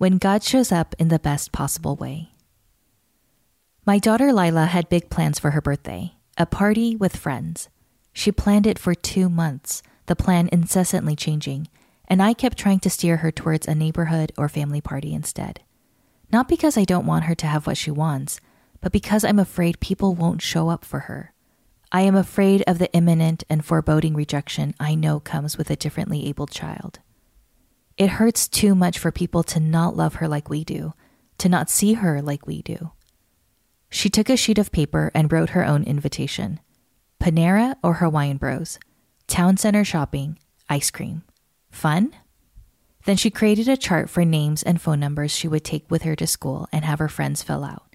when God shows up in the best possible way. My daughter Lila had big plans for her birthday a party with friends. She planned it for two months, the plan incessantly changing, and I kept trying to steer her towards a neighborhood or family party instead. Not because I don't want her to have what she wants, but because I'm afraid people won't show up for her. I am afraid of the imminent and foreboding rejection I know comes with a differently abled child. It hurts too much for people to not love her like we do, to not see her like we do. She took a sheet of paper and wrote her own invitation Panera or Hawaiian Bros, town center shopping, ice cream. Fun? Then she created a chart for names and phone numbers she would take with her to school and have her friends fill out.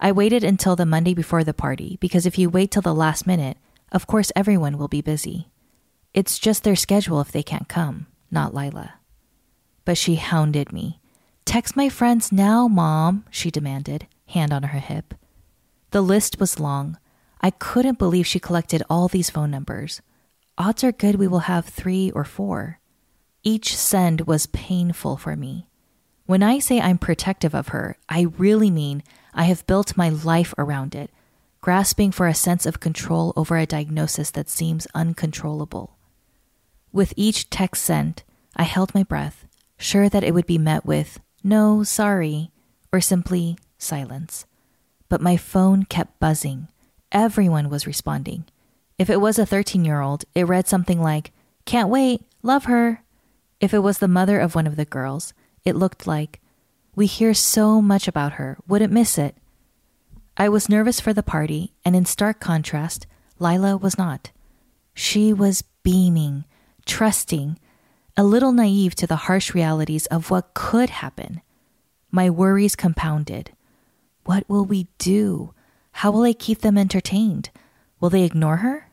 I waited until the Monday before the party because if you wait till the last minute, of course everyone will be busy. It's just their schedule if they can't come, not Lila but she hounded me. Text my friends now, Mom, she demanded, hand on her hip. The list was long. I couldn't believe she collected all these phone numbers. Odds are good we will have three or four. Each send was painful for me. When I say I'm protective of her, I really mean I have built my life around it, grasping for a sense of control over a diagnosis that seems uncontrollable. With each text sent, I held my breath, sure that it would be met with, no, sorry, or simply silence. But my phone kept buzzing. Everyone was responding. If it was a 13 year old, it read something like, Can't wait, love her. If it was the mother of one of the girls, it looked like, We hear so much about her, wouldn't miss it. I was nervous for the party, and in stark contrast, Lila was not. She was beaming, trusting, a little naive to the harsh realities of what could happen. My worries compounded. What will we do? How will I keep them entertained? Will they ignore her?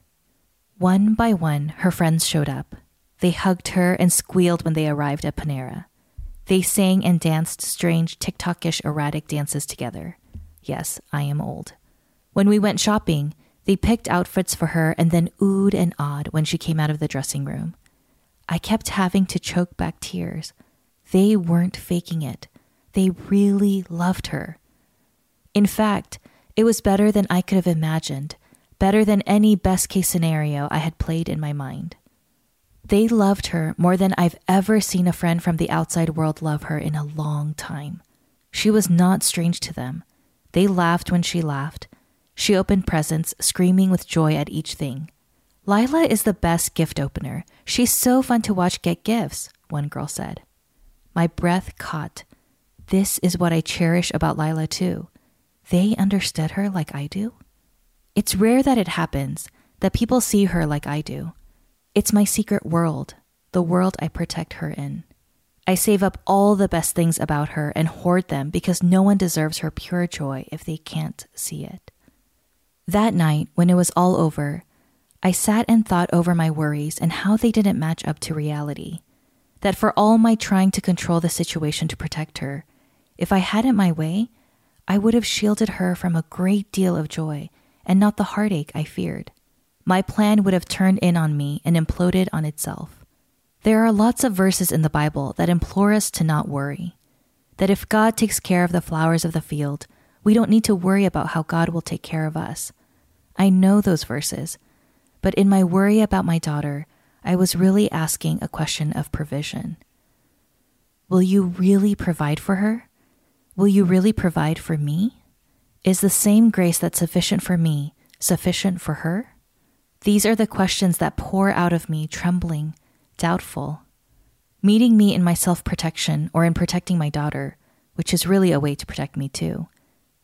One by one, her friends showed up. They hugged her and squealed when they arrived at Panera. They sang and danced strange TikTokish erratic dances together. Yes, I am old. When we went shopping, they picked outfits for her and then oohed and awed when she came out of the dressing room. I kept having to choke back tears. They weren't faking it. They really loved her. In fact, it was better than I could have imagined, better than any best case scenario I had played in my mind. They loved her more than I've ever seen a friend from the outside world love her in a long time. She was not strange to them. They laughed when she laughed. She opened presents, screaming with joy at each thing. Lila is the best gift opener. She's so fun to watch get gifts, one girl said. My breath caught. This is what I cherish about Lila, too. They understood her like I do. It's rare that it happens, that people see her like I do. It's my secret world, the world I protect her in. I save up all the best things about her and hoard them because no one deserves her pure joy if they can't see it. That night, when it was all over, I sat and thought over my worries and how they didn't match up to reality. That for all my trying to control the situation to protect her, if I had it my way, I would have shielded her from a great deal of joy and not the heartache I feared. My plan would have turned in on me and imploded on itself. There are lots of verses in the Bible that implore us to not worry. That if God takes care of the flowers of the field, we don't need to worry about how God will take care of us. I know those verses but in my worry about my daughter, I was really asking a question of provision. Will you really provide for her? Will you really provide for me? Is the same grace that's sufficient for me sufficient for her? These are the questions that pour out of me, trembling, doubtful. Meeting me in my self protection or in protecting my daughter, which is really a way to protect me too,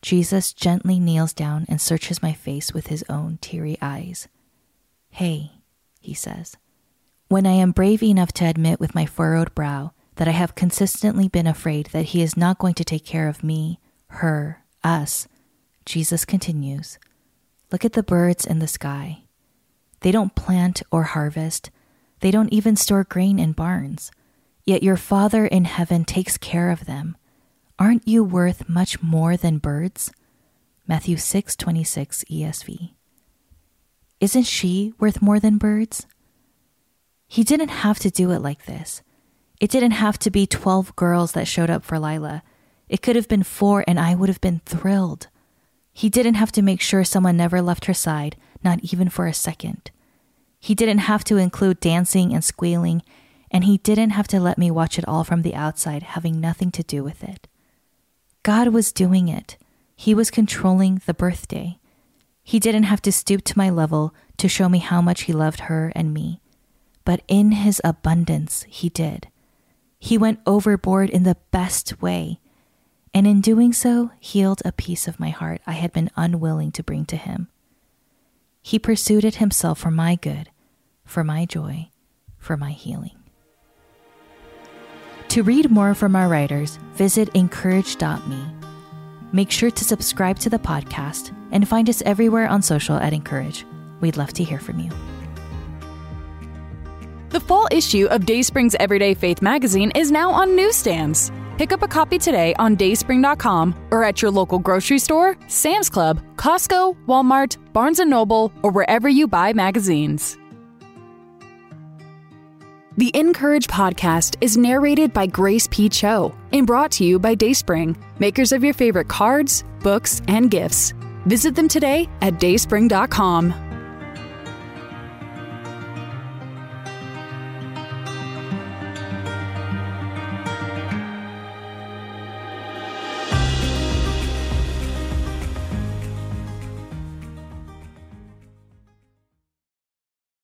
Jesus gently kneels down and searches my face with his own teary eyes. Hey, he says. When I am brave enough to admit with my furrowed brow that I have consistently been afraid that He is not going to take care of me, her, us, Jesus continues Look at the birds in the sky. They don't plant or harvest, they don't even store grain in barns. Yet your Father in heaven takes care of them. Aren't you worth much more than birds? Matthew 6:26 ESV. Isn't she worth more than birds? He didn't have to do it like this. It didn't have to be 12 girls that showed up for Lila. It could have been 4 and I would have been thrilled. He didn't have to make sure someone never left her side, not even for a second. He didn't have to include dancing and squealing, and he didn't have to let me watch it all from the outside, having nothing to do with it. God was doing it. He was controlling the birthday. He didn't have to stoop to my level to show me how much he loved her and me. But in his abundance, he did. He went overboard in the best way, and in doing so, healed a piece of my heart I had been unwilling to bring to him. He pursued it himself for my good, for my joy, for my healing. To read more from our writers, visit incourage.me. Make sure to subscribe to the podcast and find us everywhere on social at Encourage. We'd love to hear from you. The fall issue of Dayspring's Everyday Faith magazine is now on newsstands. Pick up a copy today on dayspring.com or at your local grocery store, Sam's Club, Costco, Walmart, Barnes & Noble, or wherever you buy magazines. The Encourage podcast is narrated by Grace P. Cho and brought to you by Dayspring, makers of your favorite cards, books, and gifts. Visit them today at dayspring.com.